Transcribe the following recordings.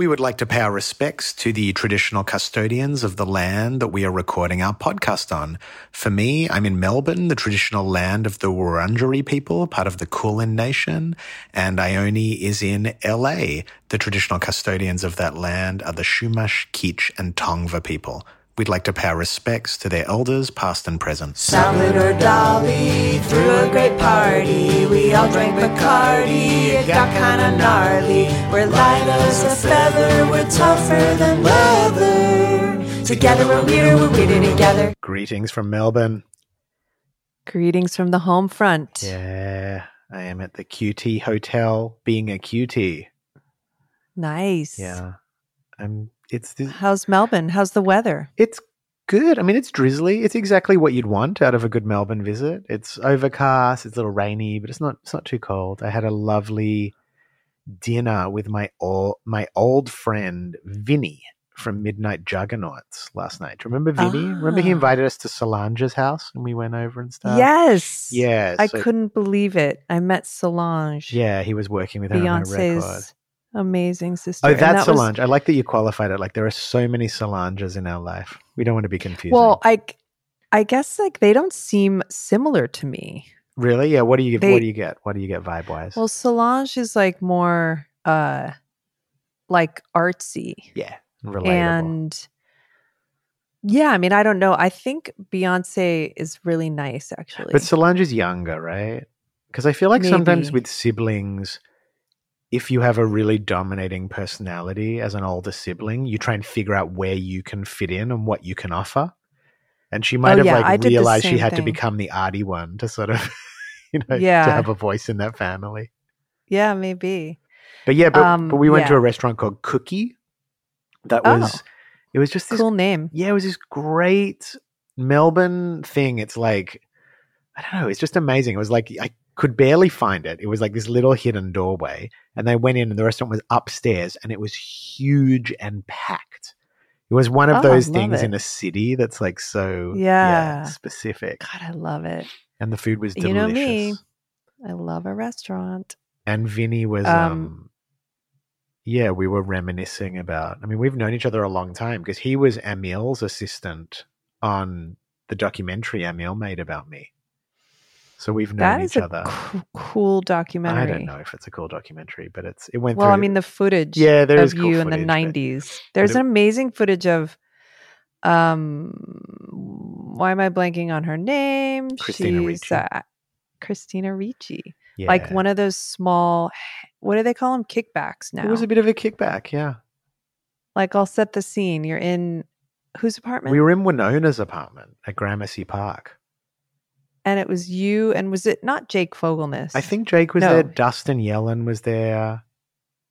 We would like to pay our respects to the traditional custodians of the land that we are recording our podcast on. For me, I'm in Melbourne, the traditional land of the Wurundjeri people, part of the Kulin Nation, and Ione is in LA. The traditional custodians of that land are the Chumash, Kizh, and Tongva people. We'd like to pay our respects to their elders, past and present. Salvador Dali threw a great party. We all drank Bacardi. It got kinda gnarly. We're light as a feather. We're tougher than leather. Together we're weirder. We're weirder together. Greetings from Melbourne. Greetings from the home front. Yeah, I am at the QT Hotel being a QT. Nice. Yeah. I'm it's this, How's Melbourne? How's the weather? it's good. I mean, it's drizzly. It's exactly what you'd want out of a good Melbourne visit. It's overcast, it's a little rainy, but it's not it's not too cold. I had a lovely dinner with my old my old friend Vinny from Midnight Juggernauts last night. Do you remember Vinny? Remember he Ah. invited us to Solange's house and we went over and stuff? yes. Yeah. I couldn't believe it. I met Solange. Yeah, he was working with her on a record. Beyonce's amazing sister. Oh, that's that was- Solange. I like that you qualified it. Like there are so many Solanges in our life. We don't want to be confusing. Well, I I guess like they don't seem similar to me. really? Yeah. What do you they- what do you get? What do you get vibe wise? Well, Solange is like more uh like artsy. yeah, relatable. And yeah, I mean, I don't know. I think Beyonce is really nice actually. but Solange is younger, right? Because I feel like sometimes with siblings, if you have a really dominating personality as an older sibling, you try and figure out where you can fit in and what you can offer. And she might Oh, have yeah, like realized she had to become the arty one to sort of, you know, yeah. to have a voice in that family. yeah, maybe. But yeah, but, Um, but we went to a restaurant called Cookie. That Oh. was it was just this Cool name. yeah, it was this great Melbourne thing. It's like I don't know, it's just amazing. It was like I could barely find it. It was like this little hidden doorway, and they went in, and the restaurant was upstairs, and it was huge and packed. It was one of Oh, those things it. in a city that's like so Yeah. specific, God, I love it. and the food was You delicious. know me. I love a restaurant. and Vinny was um, Um, yeah, we were reminiscing about I mean, we've known each other a long time because he was Emil's assistant on the documentary Emil made about me. So we've known That is each a other. coo- cool documentary. I don't know if it's a cool documentary, but it's it went through. Well, through I mean, the footage Yeah, there is of cool you in the footage, but- 90s. There's it- an amazing footage of, um, why am I blanking on her name? Christina She's Ricci. uh, Christina Ricci. yeah. Like one of those small, what do they call them? Kickbacks now. It was a bit of a kickback, yeah. like, I'll set the scene. You're in whose apartment? We were in Winona's apartment at Gramercy Park. And it was you, and was it not Jake Fogelnest? I think Jake was No. there, Dustin Yellin was there,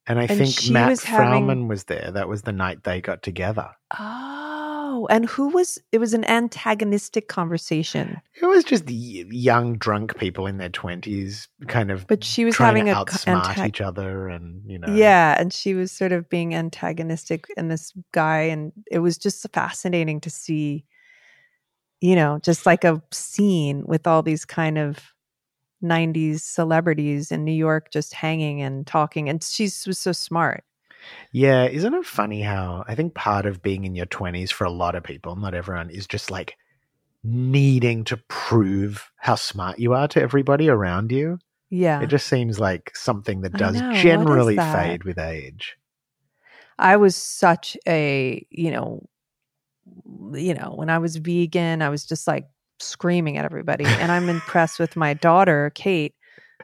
and I And think Matt was having- Frauman was there. That was the night they got together. Oh, and who was? It was an antagonistic conversation, It was just young, drunk people in their twenties, kind of but she was trying having to a outsmart anta- each other, and you know, Yeah, and she was sort of being antagonistic in this guy, and it was just fascinating to see, you know, just like a scene with all these kind of 90s celebrities in New York just hanging and talking. And she was so smart. yeah. Isn't it funny how I think part of being in your twenties for a lot of people, not everyone, is just like needing to prove how smart you are to everybody around you. Yeah. It just seems like something that does know, generally that? fade with age. I was such a, you know, you know, when I was vegan, I was just like screaming at everybody. And I'm impressed with my daughter, Kate,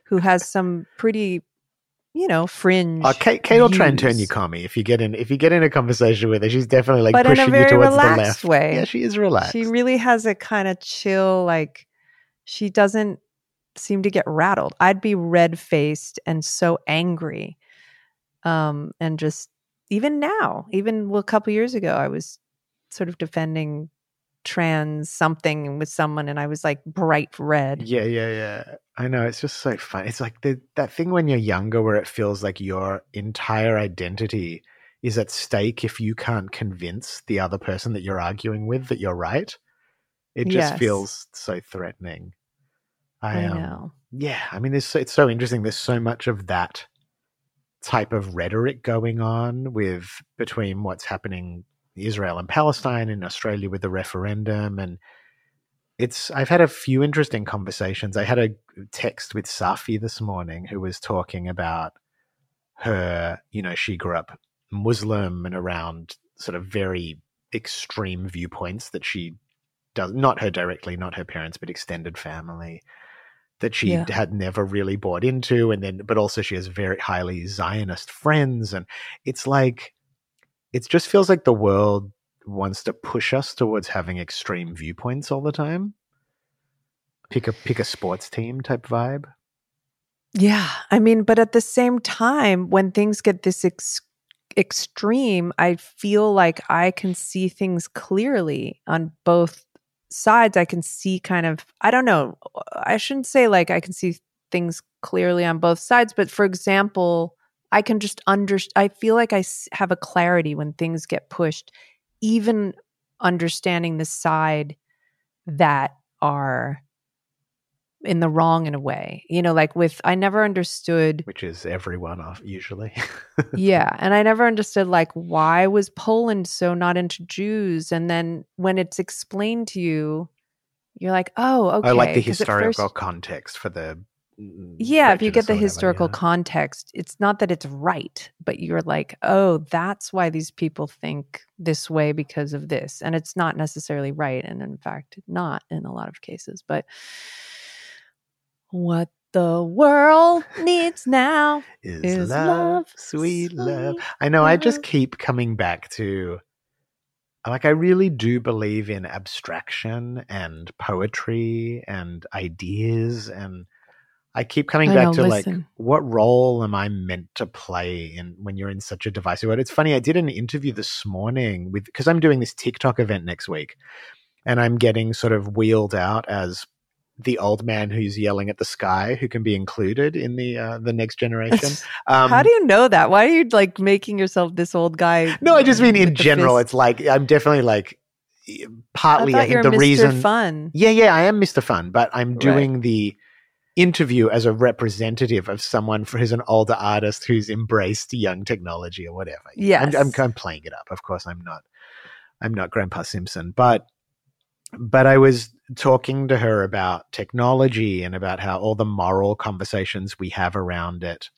who has some pretty, you know, fringe. Oh, Kate, Kate will try and turn you commie if you get in. If you get in a conversation with her, she's definitely like But pushing you towards the left. way. Yeah, she is relaxed. She really has a kind of chill, like she doesn't seem to get rattled. I'd be red faced and so angry. Um, and just even now, even well, a couple years ago, I was sort of defending trans something with someone and I was like bright red. Yeah, yeah, yeah. I know. It's just so fun. It's like the, that thing when you're younger where it feels like your entire identity is at stake if you can't convince the other person that you're arguing with that you're right. It just Yes. feels so threatening. I um, know. Yeah, I mean, so, it's so interesting. There's so much of that type of rhetoric going on with between what's happening Israel and Palestine in Australia with the referendum and it's I've had a few interesting conversations. I had a text with Safi this morning who was talking about her, you know, she grew up Muslim and around sort of very extreme viewpoints that she does not her directly, not her parents, but extended family that she yeah. had never really bought into and then but also she has very highly zionist friends and it's like it just feels like the world wants to push us towards having extreme viewpoints all the time. Pick a pick a sports team type vibe. Yeah, I mean, but at the same time, when things get this ex- extreme, I feel like I can see things clearly on both sides. I can see kind of, I don't know, I shouldn't say like I can see things clearly on both sides, but for example, I can just understand. I feel like I have a clarity when things get pushed even understanding the side that are in the wrong in a way you know like with i never understood which is everyone off usually yeah and i never understood like why was poland so not into jews and then when it's explained to you you're like oh okay i like the historical first, context for the yeah if you get the historical yeah. context it's not that it's right but you're like oh that's why these people think this way because of this and it's not necessarily right and in fact not in a lot of cases but what the world needs now is, is love, love, sweet love i know love. i just keep coming back to like i really do believe in abstraction and poetry and ideas and I keep coming I back know, to listen. like what role am I meant to play in when you're in such a divisive world? It's funny, I did an interview this morning with because I'm doing this TikTok event next week and I'm getting sort of wheeled out as the old man who's yelling at the sky who can be included in the uh, the next generation. Um, How do you know that? Why are you like making yourself this old guy? No, I just mean in general. It's like I'm definitely like partly I, I think the Mr. reason fun. Yeah, yeah, I am Mr. Fun, but I'm doing right. the interview as a representative of someone who's an older artist who's embraced young technology or whatever. Yeah, I'm, I'm, I'm playing it up. Of course, I'm not. I'm not Grandpa Simpson, but but I was talking to her about technology and about how all the moral conversations we have around it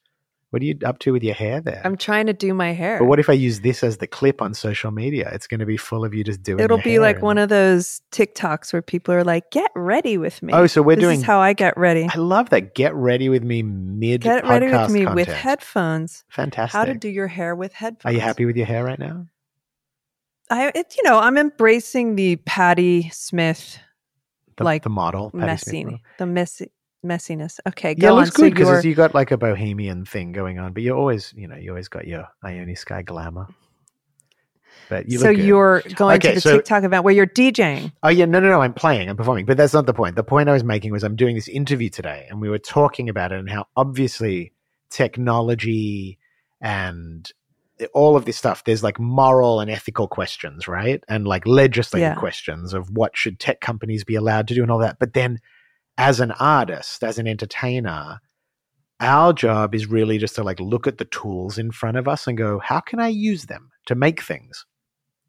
what are you up to with your hair there? I'm trying to do my hair. But what if I use this as the clip on social media? It's going to be full of you just doing. It'll be like one of those TikToks where people are like, "Get ready with me." Oh, so we're this doing. Is how I get ready. I love that. Get ready with me mid. Get ready with me content. with headphones. Fantastic. How to do your hair with headphones? Are you happy with your hair right now? I, it, you know, I'm embracing the Patti Smith, the, like the model, messy, the messy messiness. Okay, go yeah, it looks on. good because so you got like a bohemian thing going on, but you're always, you know, you always got your Ione Skye glamour. But you so you're going okay, to the so, TikTok event where you're DJing. Oh yeah, no, no, no. I'm playing. I'm performing, but that's not the point. The point I was making was I'm doing this interview today, and we were talking about it and how obviously technology and all of this stuff there's like moral and ethical questions right and like legislative yeah. questions of what should tech companies be allowed to do and all that but then as an artist, as an entertainer, our job is really just to like look at the tools in front of us and go, how can I use them to make things?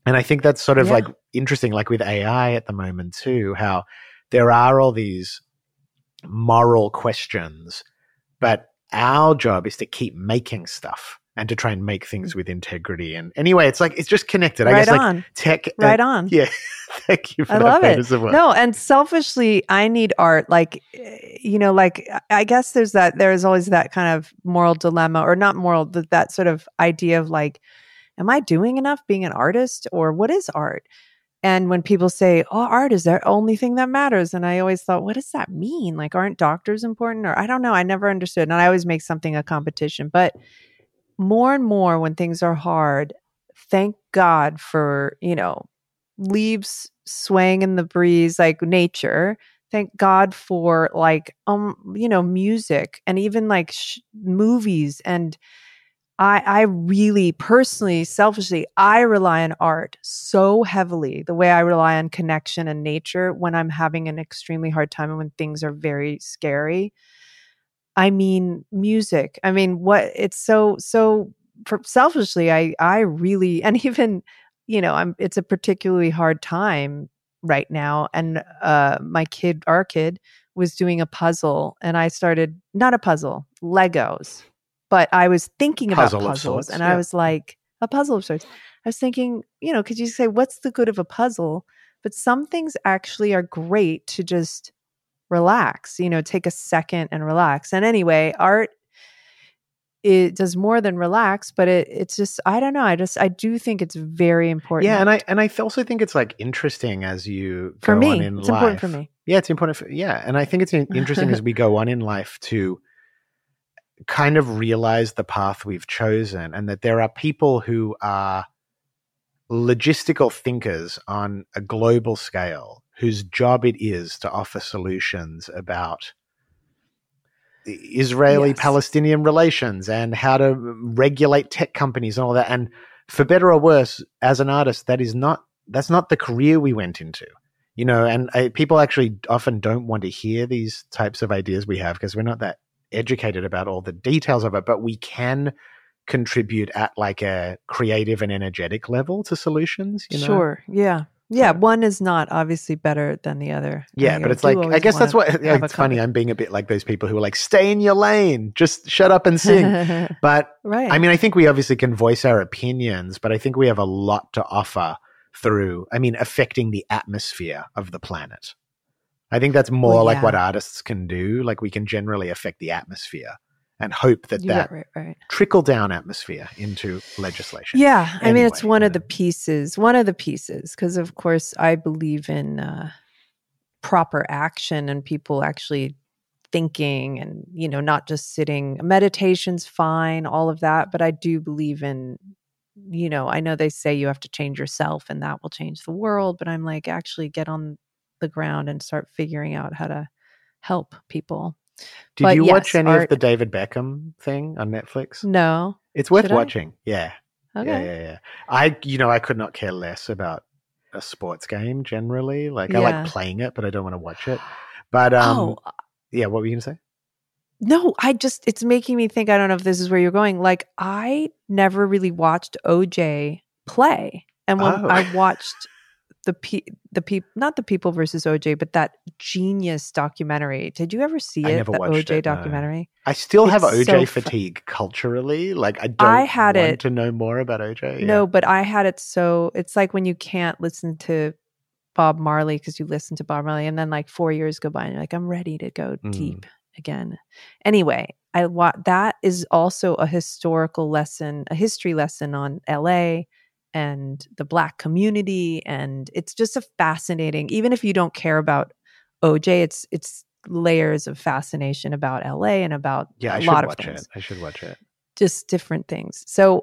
And I think that's sort of yeah. like interesting, like with AI at the moment too, how there are all these moral questions, but our job is to keep making stuff and to try and make things with integrity. And anyway, it's like it's just connected. I right guess on. like tech. Right on. Yeah. Thank you. For that. I love it. No, and selfishly, I need art. Like, you know, like I guess there's that. There's always that kind of moral dilemma, or not moral, but that sort of idea of like, am I doing enough being an artist, or what is art? And when people say, "Oh, art is the only thing that matters," and I always thought, "What does that mean? Like, aren't doctors important?" Or I don't know. I never understood, and I always make something a competition, but more and more when things are hard, thank God for, you know, leaves swaying in the breeze like nature. Thank God for like um you know music and even like sh- movies and I I really personally selfishly I rely on art so heavily the way I rely on connection and nature when I'm having an extremely hard time and when things are very scary I mean music. I mean what it's so so selfishly I I really and even you know, I'm it's a particularly hard time right now and uh my kid our kid was doing a puzzle and I started not a puzzle, Legos. But I was thinking Puzzle about puzzles sorts, and yeah. I was like a puzzle of sorts. I was thinking, you know, could you say what's the good of a puzzle? But some things actually are great to just relax, you know, take a second and relax. And anyway, art it does more than relax, but it it's just I don't know. I just I do think it's very important. Yeah, and I and I also think it's like interesting as you for go me, on in life. it's life. important for me. Yeah, it's important. For, yeah, and I think it's interesting as we go on in life to kind of realize the path we've chosen, and that there are people who are logistical thinkers on a global scale whose job it is to offer solutions about Israeli Palestinian relations and how to regulate tech companies and all that. And for better or worse, as an artist, that is not that's not the career we went into. You know, and uh, people actually often don't want to hear these types of ideas we have because we're not that educated about all the details of it, but we can contribute at like a creative and energetic level to solutions. You know? Sure. Yeah. Yeah. One is not obviously better than the other. Yeah, I but it's like I guess that's what yeah, it's funny. I'm being a bit like those people who are like, "Stay in your lane, just shut up and sing." but right. I mean, I think we obviously can voice our opinions, but I think we have a lot to offer through, I mean, affecting the atmosphere of the planet. I think that's more Well, like what artists can do. Like we can generally affect the atmosphere and hope that that right, right. trickle down atmosphere into legislation. Yeah, I mean, it's one you of the pieces. One of the pieces, because of course I believe in uh, proper action and people actually thinking, and you know, not just sitting. Meditation's fine, all of that, but I do believe in. You know, I know they say you have to change yourself and that will change the world, but I'm like, actually get on the ground and start figuring out how to help people. Did but you watch any art- of the David Beckham thing on Netflix? No, It's worth Should I? watching. Yeah. okay, Yeah, yeah, yeah. I, you know, I could not care less about a sports game generally. Like I like playing it, but I don't want to watch it. But um, oh, yeah, what were you gonna say? No, I just it's making me think I don't know if this is where you're going. Like I never really watched OJ play. And when Oh. I watched the pe- the people not the people versus OJ, but that genius documentary. Did you ever see I it? never the watched OJ it, no. documentary? I still have OJ so fatigue culturally. Like I don't I had want it- to know more about OJ. No, but I had it so it's like when you can't listen to Bob Marley because you listen to Bob Marley and then like 4 years go by and you're like I'm ready to go Mm. deep again. Anyway, I wa- that is also a historical lesson, a history lesson on LA and the black community and it's just a fascinating even if you don't care about OJ it's it's layers of fascination about LA and about Yeah, I a lot of watch things it. I should watch it. just different things. So,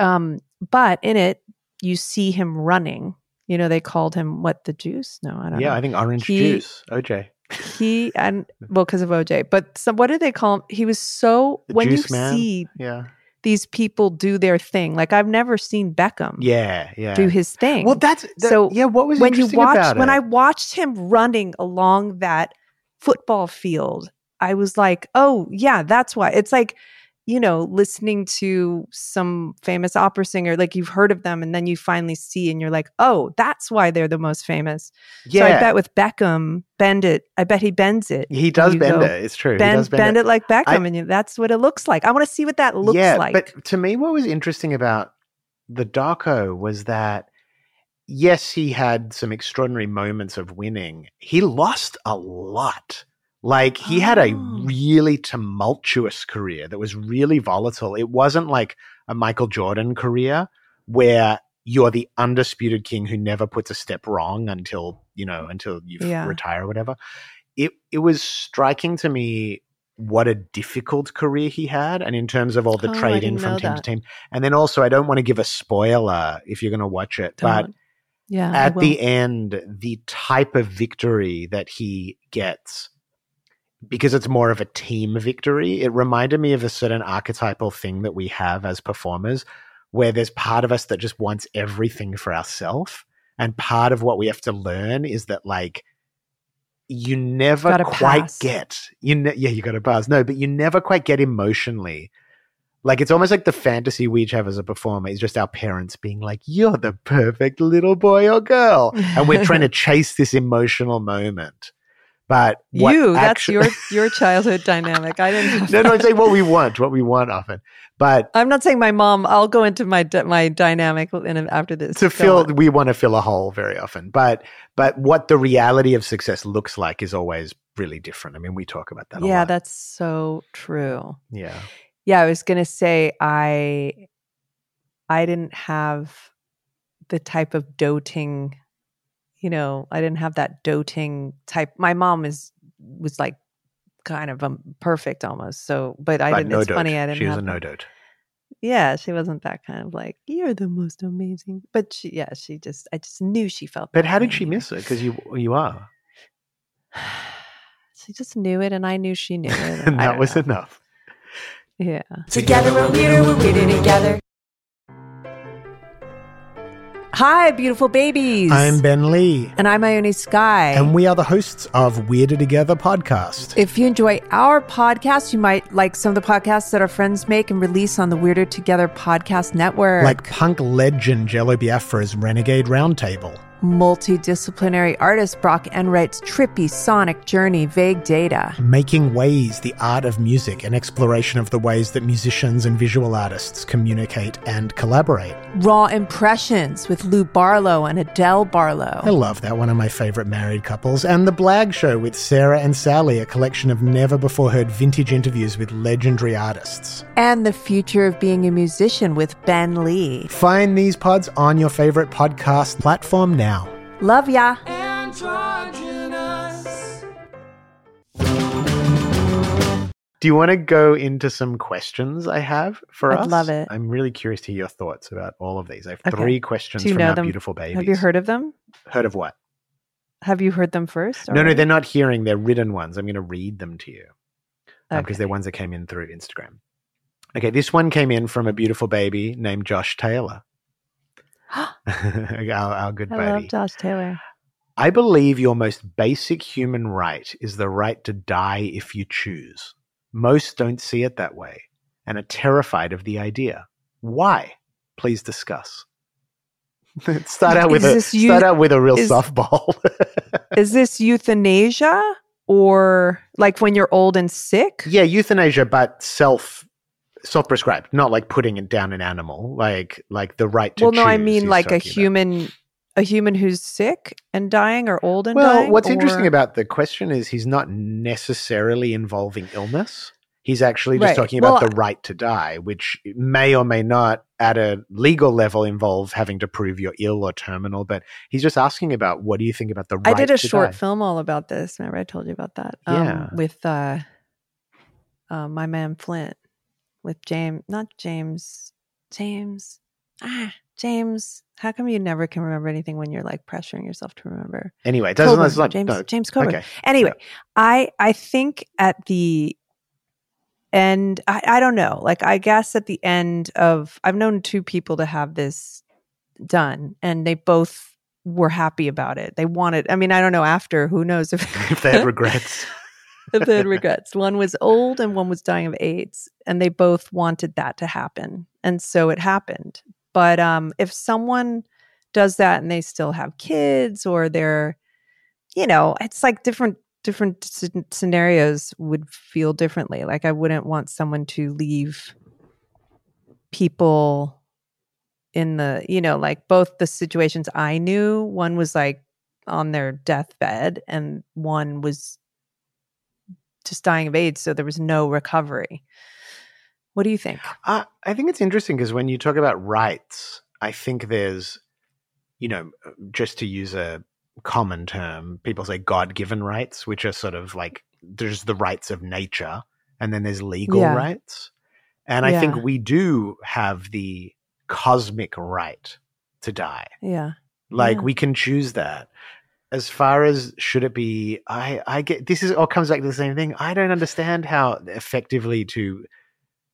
um, but in it, you see him running. You know, they called him what the juice? No, I don't Yeah, know. I think orange He- juice. OJ. he and well, because of OJ. But so, what did they call him? He was so The when juice you man? see Yeah. These people do their thing. Like I've never seen Beckham Yeah. Yeah. do his thing. well, that's that- So, yeah. What was when you interesting watch about when? I watched him running along that football field, I was like, oh yeah, that's why. It's like, you know, listening to some famous opera singer, like you've heard of them, and then you finally see, and you're like, oh, that's why they're the most famous. yeah, So I bet with Beckham, bend it. I bet he bends it. he does bend go, it. It's true. he Bend, does bend, bend, it like Beckham, I- and you, that's what it looks like. I want to see what that looks yeah, like. But to me, what was interesting about the doco was that yes, he had some extraordinary moments of winning. He lost a lot. Like he had a Oh. really tumultuous career that was really volatile. It wasn't like a Michael Jordan career where you're the undisputed king who never puts a step wrong until, you know, until you Yeah. retire or whatever. It it was striking to me what a difficult career he had and in terms of all the Oh, trading from team to team. And then also I don't want to give a spoiler if you're going to watch it, but Don't. yeah, at the end, the type of victory that he gets, because it's more of a team victory, it reminded me of a certain archetypal thing that we have as performers, where there's part of us that just wants everything for ourselves. And part of what we have to learn is that, like, you never quite pass. get you ne- yeah you got to pass no but you never quite get emotionally like it's almost like the fantasy we each have as a performer is just our parents being like you're the perfect little boy or girl and we're trying to chase this emotional moment but what you, that's your your childhood dynamic. I didn't. No no i'm saying what we want what we want often but I'm not saying my mom. I'll go into my my dynamic in after this. to fill on. we want to fill a hole very often but but what the reality of success looks like is always really different i mean we talk about that a Yeah, that's so true. yeah Yeah, I was gonna say I I didn't have the type of doting, you know, I didn't have that doting type. My mom is was like kind of um, perfect almost. So, but I but didn't. no it's dote. funny I didn't. she was have a no that. dote Yeah, she wasn't that kind of like you're the most amazing. But she, yeah, she just I just knew she felt. but how did she miss it because you you are She just knew it, and I knew she knew it. and that was know. enough Yeah. Together we're weirder, we're weirder together. Hi, beautiful babies. i'm ben lee and I'm Ione Skye. and we are the hosts of weirder together podcast If you enjoy our podcast, you might like some of the podcasts that our friends make and release on the Weirder Together podcast network. like punk legend jello biafra's renegade roundtable multidisciplinary artist Brock Enright's trippy sonic journey, vague data. Making Ways, the art of music, an exploration of the ways that musicians and visual artists communicate and collaborate. Raw impressions with Lou Barlow and Adele Barlow. I love that, one of my favorite married couples. And The Blag Show with Sarah and Sally, a collection of never before heard vintage interviews with legendary artists. And the future of being a musician with Ben Lee. Find these pods on your favorite podcast platform now. Love ya. Do you want to go into some questions I have for I'd us? love it. I'm really curious to hear your thoughts about all of these. I have Okay. three questions from our them? beautiful babies. Have you heard of them? Heard of what? Have you heard them first? No, no, they're not hearing. They're written ones. I'm going to read them to you um, because Okay. they're ones that came in through Instagram. Okay, this one came in from a beautiful baby named Josh Taylor. our, our good I buddy. love Josh Taylor. I believe your most basic human right is the right to die if you choose. Most don't see it that way and are terrified of the idea. Why? Please discuss. start out with Is a start out with a real is- softball. Is this euthanasia or like when you're old and sick? yeah, euthanasia, but self self prescribed, not like putting it down an animal, like like the right to. well, no, I mean like a talking about. human, a human who's sick and dying, or old and Well, dying. what's interesting about the question is he's not necessarily involving illness. He's actually just Right. talking about Well, the right to die, which may or may not, at a legal level, involve having to prove you're ill or terminal. But he's just asking about what do you think about the right I did a short die? film all about this. Remember, I told you about that. Yeah. with uh, uh, my man Flint, with James, not James, James, ah, James. How come you never can remember anything when you're like pressuring yourself to remember? Anyway, it doesn't. Coburn, not, James, no, James Coburn. okay. Anyway, I I think at the end, I, I don't know. Like I guess at the end of I've known two people to have this done, and they both were happy about it. They wanted. I mean, I don't know. After who knows if if they had regrets. had regrets. One was old and one was dying of AIDS, and they both wanted that to happen, and so it happened. But um, if someone does that and they still have kids, or they're, you know, it's like different different sc- scenarios would feel differently. Like I wouldn't want someone to leave people in the, you know, like both the situations I knew. One was like on their deathbed, and one was just dying of AIDS, so there was no recovery. What do you think? Uh, I think it's interesting because when you talk about rights, I think there's, you know, just to use a common term, people say God given rights, which are sort of like there's the rights of nature and then there's legal Yeah. rights. And I think we do have the cosmic right to die. Yeah. Like Yeah. we can choose that. As far as should it be, I I get this is all comes back to the same thing. I don't understand how effectively to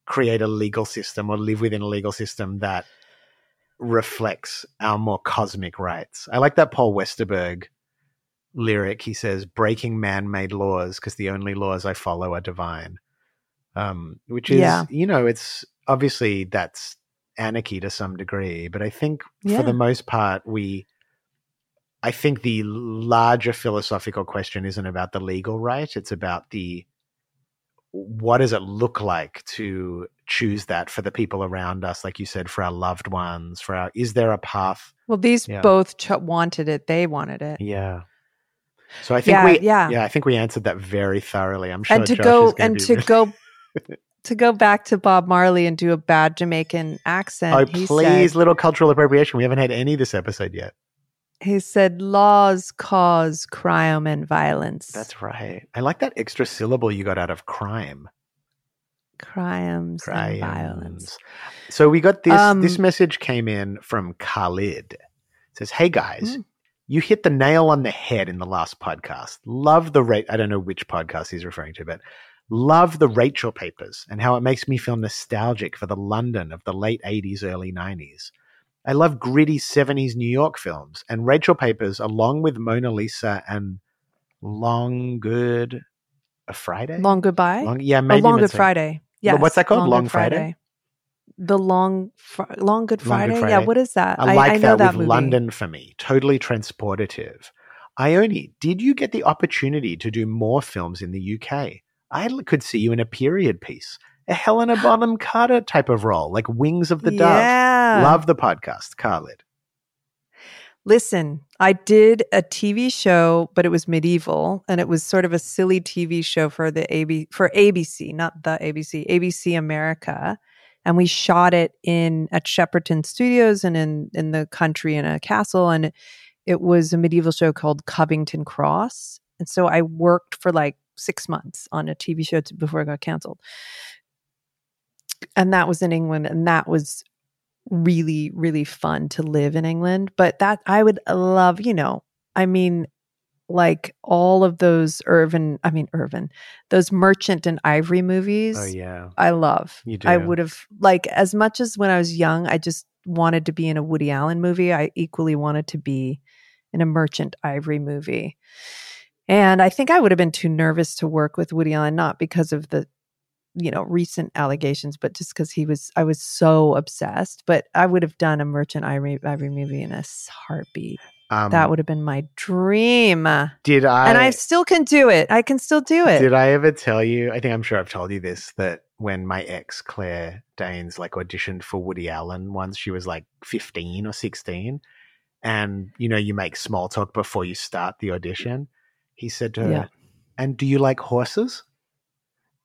create a legal system or live within a legal system that reflects our more cosmic rights. I like that Paul Westerberg lyric, he says, breaking man made laws because the only laws I follow are divine. Um, which is, Yeah. you know, it's obviously that's anarchy to some degree, but I think for the most part, we, I think the larger philosophical question isn't about the legal right, it's about the, what does it look like to choose that for the people around us, like you said, for our loved ones, for our, is there a path? Well, these Yeah. both ch- wanted it. They wanted it. Yeah. So I think Yeah, we, yeah. yeah, I think we answered that very thoroughly. I'm sure and to Josh go and to really- go to go back to Bob Marley and do a bad Jamaican accent. Oh, please, said, little cultural appropriation. We haven't had any this episode yet. He said laws cause crime and violence. That's right. I like that extra syllable you got out of crime. crimes and violence. So we got this. Um, this message came in from Khalid. It says, "Hey guys, Mm. you hit the nail on the head in the last podcast. Love the rate. I don't know which podcast he's referring to, but love the Rachel papers and how it makes me feel nostalgic for the London of the late '80s, early '90s." I love gritty 70s New York films, and Rachel Papers, along with Mona Lisa and Long Good a Friday? Long goodbye. Long- yeah, oh, maybe Long Good Friday. Yeah. What's that called? Long Good Friday? The long, fr- long Good Long Good Friday. Yeah. What is that? I like I know that, that with movie. London for me. Totally transportative. Ione, did you get the opportunity to do more films in the UK? I could see you in a period piece, a Helena Bonham Carter type of role, like Wings of the Dove. Love the podcast, Khalid. Listen, I did a TV show, but it was medieval, and it was sort of a silly TV show for the AB for ABC, not the ABC, ABC America, and we shot it in at Shepperton Studios and in in the country in a castle, and it was a medieval show called Covington Cross, and so I worked for like six months on a TV show before it got canceled, and that was in England, and that was really really fun to live in England but that I would love you know I mean like all of those Irvin I mean Irvin those merchant and ivory oh, movies Oh, yeah. I love You do. I would have like as much as when I was young I just wanted to be in a Woody Allen movie I equally wanted to be in a merchant ivory movie and I think I would have been too nervous to work with Woody Allen not because of the you know recent allegations but just because he was i was so obsessed but i would have done a merchant ivory, ivory movie in a heartbeat Um, that would have been my dream Did I? And I still can do it i can still do it Did I ever tell you? I think I'm sure I've told you this that when my ex Claire Danes like auditioned for Woody Allen once, she was like 15 or 16, and you know you make small talk before you start the audition. He said to her, Yeah. "And do you like horses?"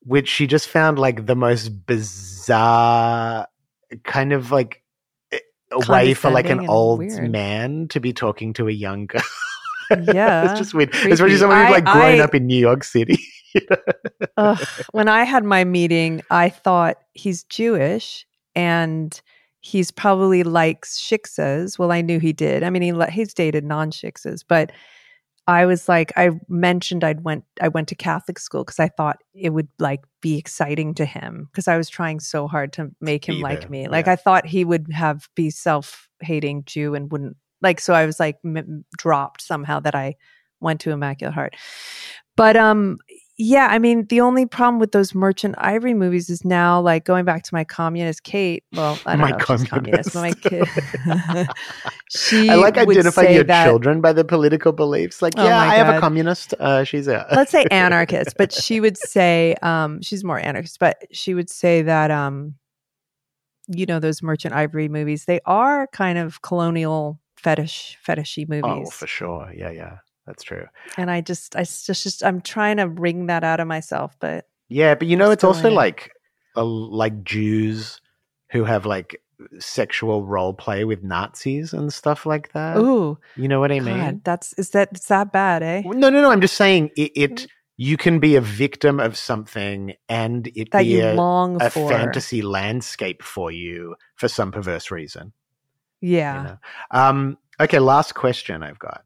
Which she just found like the most bizarre kind of like eh, a way for like an old weird. man to be talking to a young girl. Yeah, it's just weird, creepy. especially someone who's like grown I- up in New York City. Ugh. when i had my meeting i thought he's jewish and he's probably likes shiksas well i knew he did i mean he he's dated non-shiksas but I was like, I mentioned I'd went I went to Catholic school because I thought it would like be exciting to him because I was trying so hard to make him Be like there, me. Like yeah. I thought he would have be self hating Jew and wouldn't like. So I was like m- dropped somehow that I went to Immaculate Heart. But um, yeah, I mean, the only problem with those Merchant Ivory movies is now like going back to my communist Kate. Well, I don't My know she's communist, but my kid. she I like identifying your that- children by the political beliefs. Like, Oh yeah, I have a communist. Uh, she's a. let's say anarchist, but she would say um she's more anarchist, but she would say that um you know those merchant ivory movies, they are kind of colonial fetish fetishy movies. oh, movies. for sure. Yeah, yeah, that's true. and I just I just, just I'm trying to wring that out of myself, but Yeah, but you know, it's also like, a, like Jews who have like sexual role play with Nazis and stuff like that. ooh, You know what I God, mean? that's is that it's that bad, eh? No, no, no. I'm just saying it. it you can be a victim of something, and it That be a, a fantasy landscape for you for some perverse reason. Yeah. You know? Um, okay, last question I've got.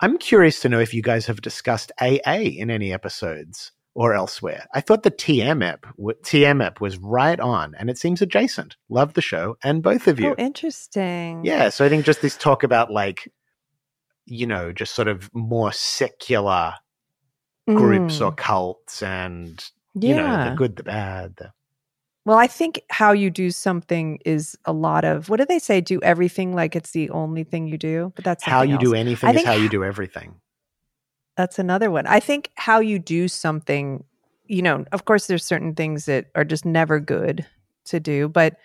I'm curious to know if you guys have discussed AA in any episodes or elsewhere. I thought the TM app, TM app was right on, and it seems adjacent. Love the show, and both of you. Oh, interesting. yeah, so I think just this talk about like, you know, just sort of more secular groups or Mm, cults and, you know, yeah. the good, the bad. The, Well, I think how you do something is a lot of what do they say? Do everything like it's the only thing you do, but that's how you do anything I is how you do everything. That's another one. I think how you do something, you know, of course, there's certain things that are just never good to do. But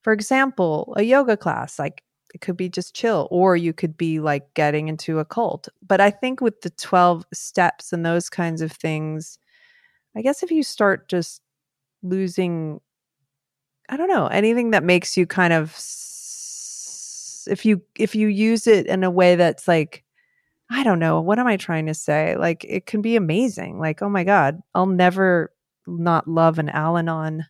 for example, a yoga class, like it could be just chill, or you could be like getting into a cult. But I think with the 12 steps and those kinds of things, I guess if you start just losing, I don't know, anything that makes you kind of, if you, if you use it in a way that's like, I don't know. What am I trying to say? Like, it can be amazing. Like, oh my God, I'll never not love an Al Anon,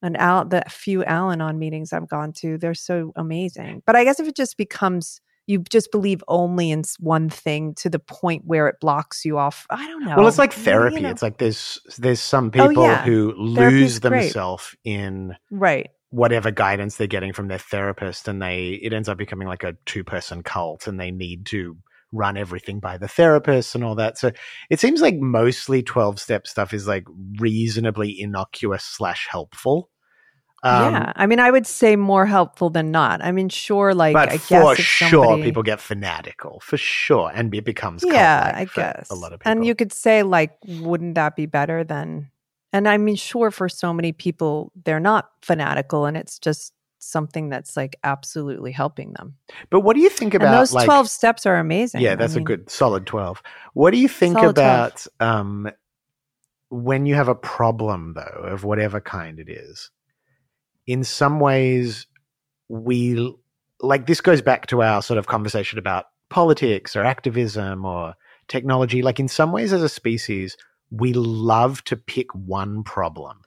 an Al, the few Al Anon meetings I've gone to. They're so amazing. But I guess if it just becomes, you just believe only in one thing to the point where it blocks you off. I don't know. Well, it's like Well, you therapy. know. It's like there's there's some Oh, people yeah. who Therapy's lose themselves in right. whatever guidance they're getting from their therapist and they it ends up becoming like a two person cult and they need to run everything by the therapist and all that so it seems like mostly 12 step stuff is like reasonably innocuous slash helpful um, yeah. I mean, I would say more helpful than not. I mean, sure, like, but I for sure somebody, people get fanatical for sure and it becomes yeah i guess a lot of people and you could say like wouldn't that be better than and i mean sure for so many people they're not fanatical and it's just something that's like absolutely helping them but what do you think about and those like 12 steps are amazing Yeah, I that's mean, a good solid 12. What do you think Solid 12. about um, when you have a problem, though, of whatever kind it is? In some ways, we like this goes back to our sort of conversation about politics or activism or technology. Like, in some ways, as a species, we love to pick one problem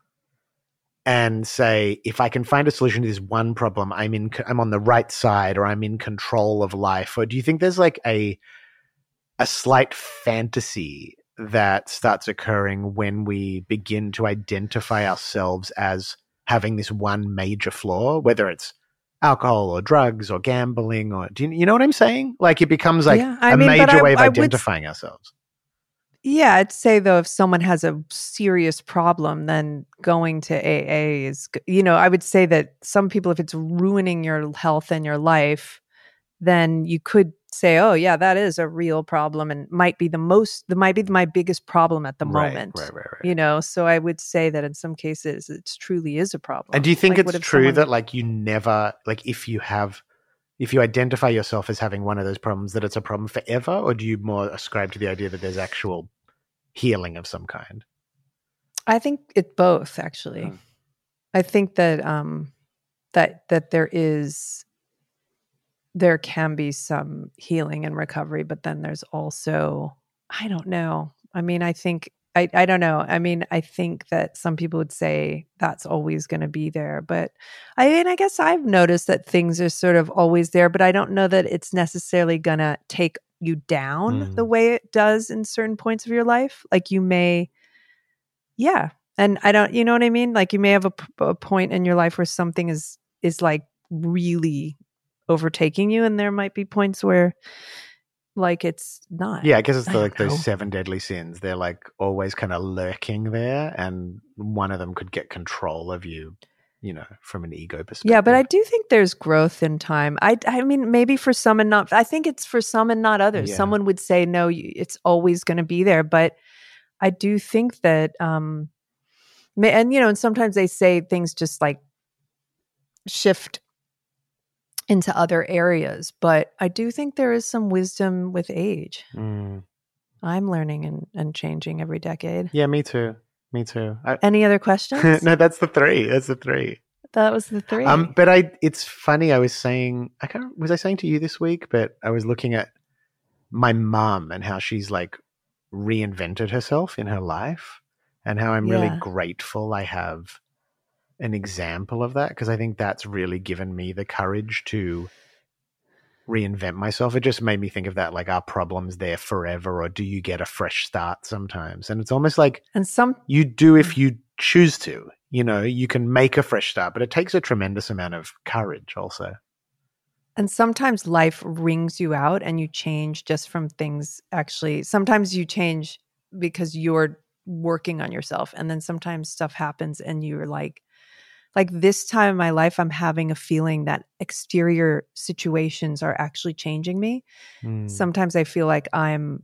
and say if i can find a solution to this one problem i'm in i'm on the right side or i'm in control of life or do you think there's like a a slight fantasy that starts occurring when we begin to identify ourselves as having this one major flaw whether it's alcohol or drugs or gambling or do you, you know what i'm saying? Like it becomes like Yeah, a mean, major I- way of I would identifying ourselves. Yeah i'd say though if someone has a serious problem then going to aa is you know i would say that some people if it's ruining your health and your life then you could say oh yeah that is a real problem and might be the most that might be my biggest problem at the Right, moment right right right you know so i would say that in some cases it truly is a problem And do you think Like, it's true someone- that like you never like if you have if you identify yourself as having one of those problems that it's a problem forever or do you more ascribe to the idea that there's actual healing of some kind? i think it both actually Mm. i think that um that that there is there can be some healing and recovery but then there's also i don't know. I mean i think i i don't know. I mean i think that some people would say that's always going to be there but i mean i guess i've noticed that things are sort of always there but i don't know that it's necessarily going to take you down Mm. the way it does in certain points of your life. Like you may yeah and i don't you know what i mean? Like you may have a, p- a point in your life where something is is like really overtaking you and there might be points where like it's not Yeah, I guess it's the, like those know. seven deadly sins. They're like always kind of lurking there and one of them could get control of you, you know, from an ego perspective. yeah but i do think there's growth in time i i mean maybe for some and not i think it's for some and not others Yeah. someone would say no you, it's always going to be there but i do think that um and you know and sometimes they say things just like shift into other areas but i do think there is some wisdom with age Mm. i'm learning and, and changing every decade Yeah, me too. Me too. I, any other questions no, that's the three. That's the three. that was the three Um, but I, it's funny. I was saying, I can't. Was I saying to you this week? But I was looking at my mum and how she's like reinvented herself in her life, and how I'm really grateful I have an example of that because I think that's really given me the courage to reinvent myself. It just made me think of that, like, are problems there forever, or do you get a fresh start sometimes? And it's almost like and some you do if mm. you choose to. You know, you can make a fresh start, but it takes a tremendous amount of courage also. And sometimes life wrings you out and you change just from things actually. Sometimes you change because you're working on yourself. And then sometimes stuff happens and you're like, like this time in my life, I'm having a feeling that exterior situations are actually changing me. Mm. Sometimes I feel like I'm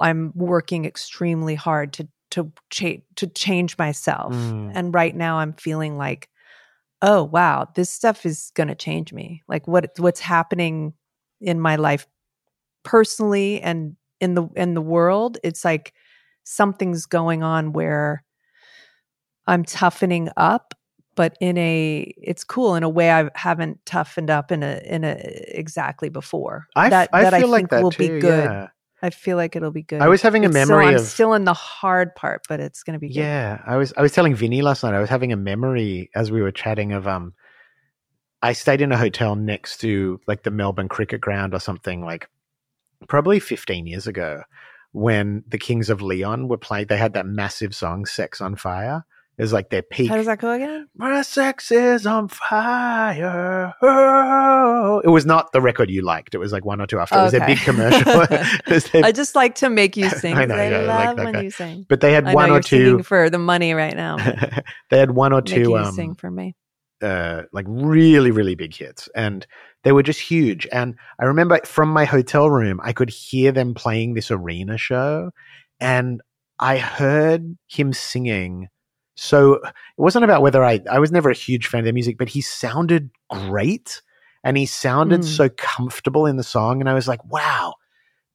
I'm working extremely hard to to cha- to change myself. Mm. And right now I'm feeling like oh wow, this stuff is going to change me. Like what what's happening in my life personally and in the in the world, it's like something's going on where I'm toughening up but in a it's cool in a way I haven't toughened up in a in a exactly before. I, that I that feel I like that will too. be good. Yeah. I feel like it'll be good. I was having a It's still- memory I'm of still in the hard part, but it's going to be good. Yeah, I was I was telling Vinny last night. I was having a memory as we were chatting of um. I stayed in a hotel next to like the Melbourne Cricket Ground or something like probably 15 years ago when the Kings of Leon were playing. They had that massive song "Sex on Fire." It was like their peak. How does that go again? My sex is on fire. Oh. It was not the record you liked. It was like one or two after. It was a big commercial. Their- I just like to make you sing. I know, I, yeah, I like love when guy. you sing. but they had I one or two. for the money right now. they had one or Make two you um, sing for me. uh, like really, really big hits, and they were just huge. And I remember from my hotel room, I could hear them playing this arena show, and I heard him singing. So it wasn't about whether I I was never a huge fan of their music, but he sounded great, and he sounded Mm. so comfortable in the song, and I was like, wow,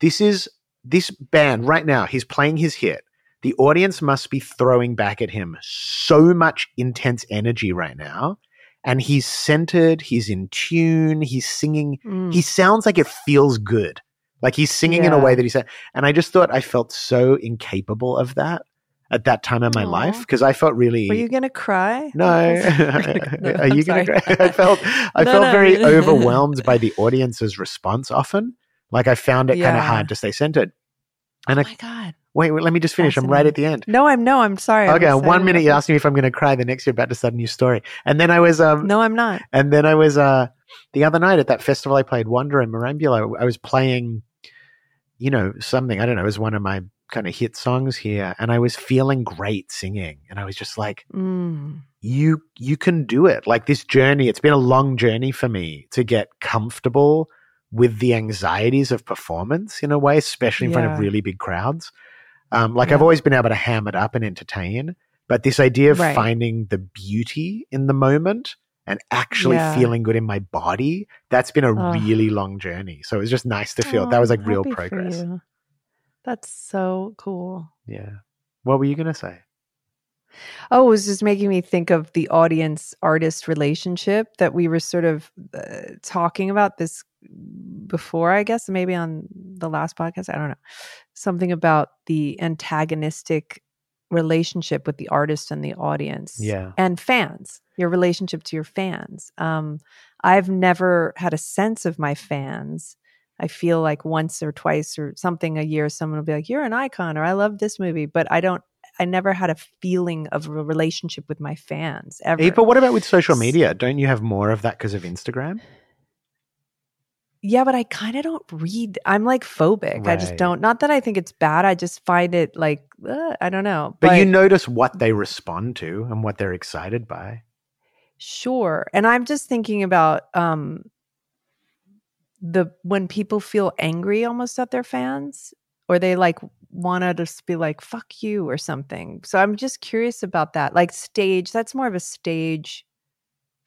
this is this band right now. He's playing his hit. The audience must be throwing back at him so much intense energy right now. And he's centered, he's in tune, he's singing. Mm. He sounds like it feels good. Like he's singing in a way that he said. And I just thought I felt so incapable of that at that time in my Aw. life because I felt really. Were you going to cry? no, No, are you going to cry? I felt I No, felt no. very overwhelmed by the audience's response. Often, like I found it kind of hard to stay centered. And Oh I, my God. wait, wait, let me just finish. I'm right at the end. No, I'm no, I'm sorry. I'm Okay, one minute you asked me if I'm going to cry. The next you're about to start a new story. And then I was um No, I'm not. and then I was uh the other night at that festival I played Wonder in Merimbula. I was playing, you know, something I don't know. It was one of my kind of hit songs here, and I was feeling great singing, and I was just like, Mm. you you can do it. Like this journey, it's been a long journey for me to get comfortable with the anxieties of performance in a way, especially in front of really big crowds. Um, like I've always been able to ham it up and entertain, but this idea of Right. finding the beauty in the moment and actually Yeah. feeling good in my body, that's been a really long journey. So it was just nice to feel Oh, that was like real progress. That's so cool. Yeah. What were you going to say? Oh, it was just making me think of the audience artist relationship that we were sort of uh, talking about this before, I guess, maybe on the last podcast. I don't know. Something about the antagonistic relationship with the artist and the audience Yeah. and fans, your relationship to your fans. Um, I've never had a sense of my fans. I feel like once or twice or something a year, someone will be like, You're an icon, or I love this movie. But I don't, I never had a feeling of a relationship with my fans ever. Hey, but what about with social media? Don't you have more of that because of Instagram? yeah, but I kind of don't read. I'm like phobic. I just don't, not that I think it's bad. I just find it like, uh, I don't know. But, you notice what they respond to and what they're excited by. Sure. And I'm just thinking about um the when people feel angry almost at their fans or they like want to just be like fuck you or something. So I'm just curious about that. Like stage, that's more of a stage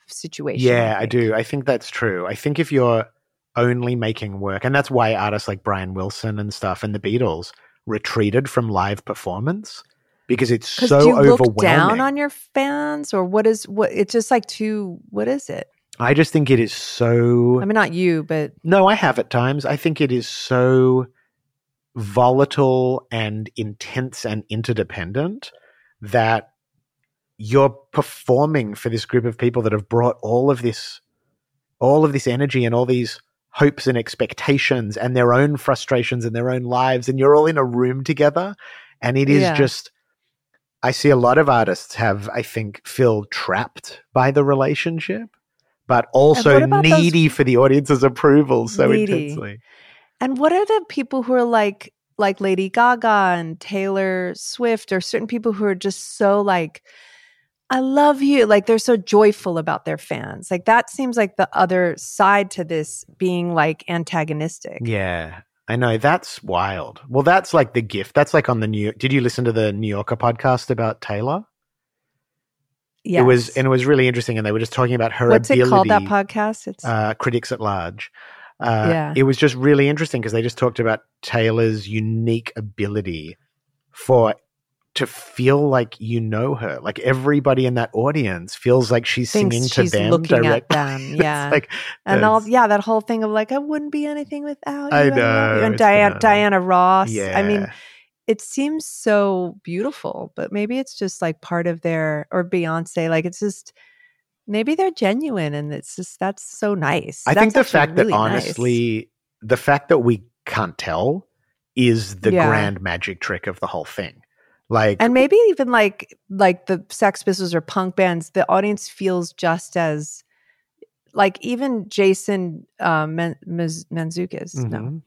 situation. Yeah, I, think. do. I think that's true. I think if you're only making work, and that's why artists like Brian Wilson and stuff and the Beatles retreated from live performance because it's so do you overwhelming. look down on your fans or what is what it's just like too what is it? I just think it is so I mean not you, but No, I have at times. I think it is so volatile and intense and interdependent that you're performing for this group of people that have brought all of this all of this energy and all these hopes and expectations and their own frustrations and their own lives and you're all in a room together and it is Yeah. just I see a lot of artists have I think feel trapped by the relationship but also needy for the audience's approval so Needy. intensely. And what are the people who are like like Lady Gaga and Taylor Swift or certain people who are just so like I love you like they're so joyful about their fans. Like that seems like the other side to this being like antagonistic. Yeah. I know that's wild. Well, that's like the gift. That's like on the New. Did you listen to the New Yorker podcast about Taylor? Yes. It was, and it was really interesting. And they were just talking about her ability. What's ability. it called that podcast? It's uh, critics at large. Uh, Yeah. It was just really interesting because they just talked about Taylor's unique ability for to feel like you know her. Like everybody in that audience feels like she's thinks singing to she's them looking direct- at them. Yeah. like and all yeah, that whole thing of like I wouldn't be anything without you. I know, And Diana. Diana Ross. yeah. I mean, it seems so beautiful, but maybe it's just like part of their or Beyonce. Like it's just maybe they're genuine, and it's just that's so nice. I think the fact really that nice. honestly, the fact that we can't tell is the Yeah. grand magic trick of the whole thing. Like, and maybe even like like the Sex Pistols or punk bands, the audience feels just as like even Jason um, Men- Mez- Mantzoukas. No, mhm.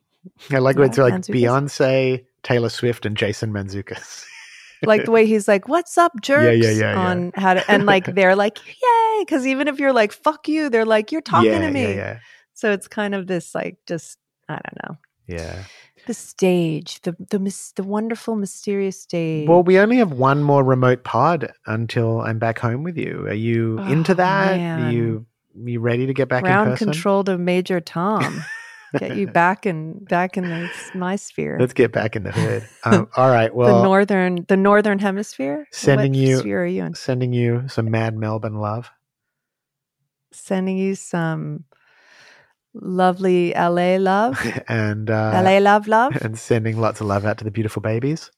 I like when it's like Mantzoukas. Beyonce, Taylor Swift, and Jason Mantzoukas. like the way he's like, "What's up, jerks?" Yeah, yeah, yeah, yeah. on how to, and like they're like, "Yay!" Because even if you're like, "Fuck you," they're like, "You're talking yeah, to me." Yeah, yeah, So it's kind of this like just I don't know yeah. the stage, the the mys- the wonderful mysterious stage. Well, we only have one more remote pod until I'm back home with you. Are you into Oh, that? Are man. you you ready to get back in ground person? control to Major Tom. Get you back in back in the, my sphere. Let's get back in the hood. Um, all right. the Well, northern the northern hemisphere. Sending what you- sphere are you in? sending you some Mad Melbourne love. Sending you some lovely LA love, and uh, LA love, love. and sending lots of love out to the beautiful babies.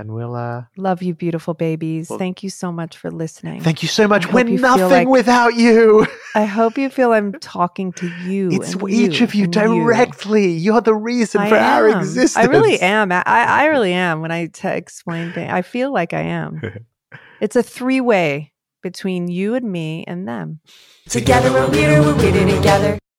And we'll uh Love you, beautiful babies. Well- Thank you so much for listening. thank you so much. hope We're nothing like- without you. I hope you feel I'm talking to you. It's and each of you directly. You're the reason I for our existence. I really am. I, I really am. When I t- explain things, I feel like I am. it's a three way between you and me and them. Together we're weirder, we're weirder together.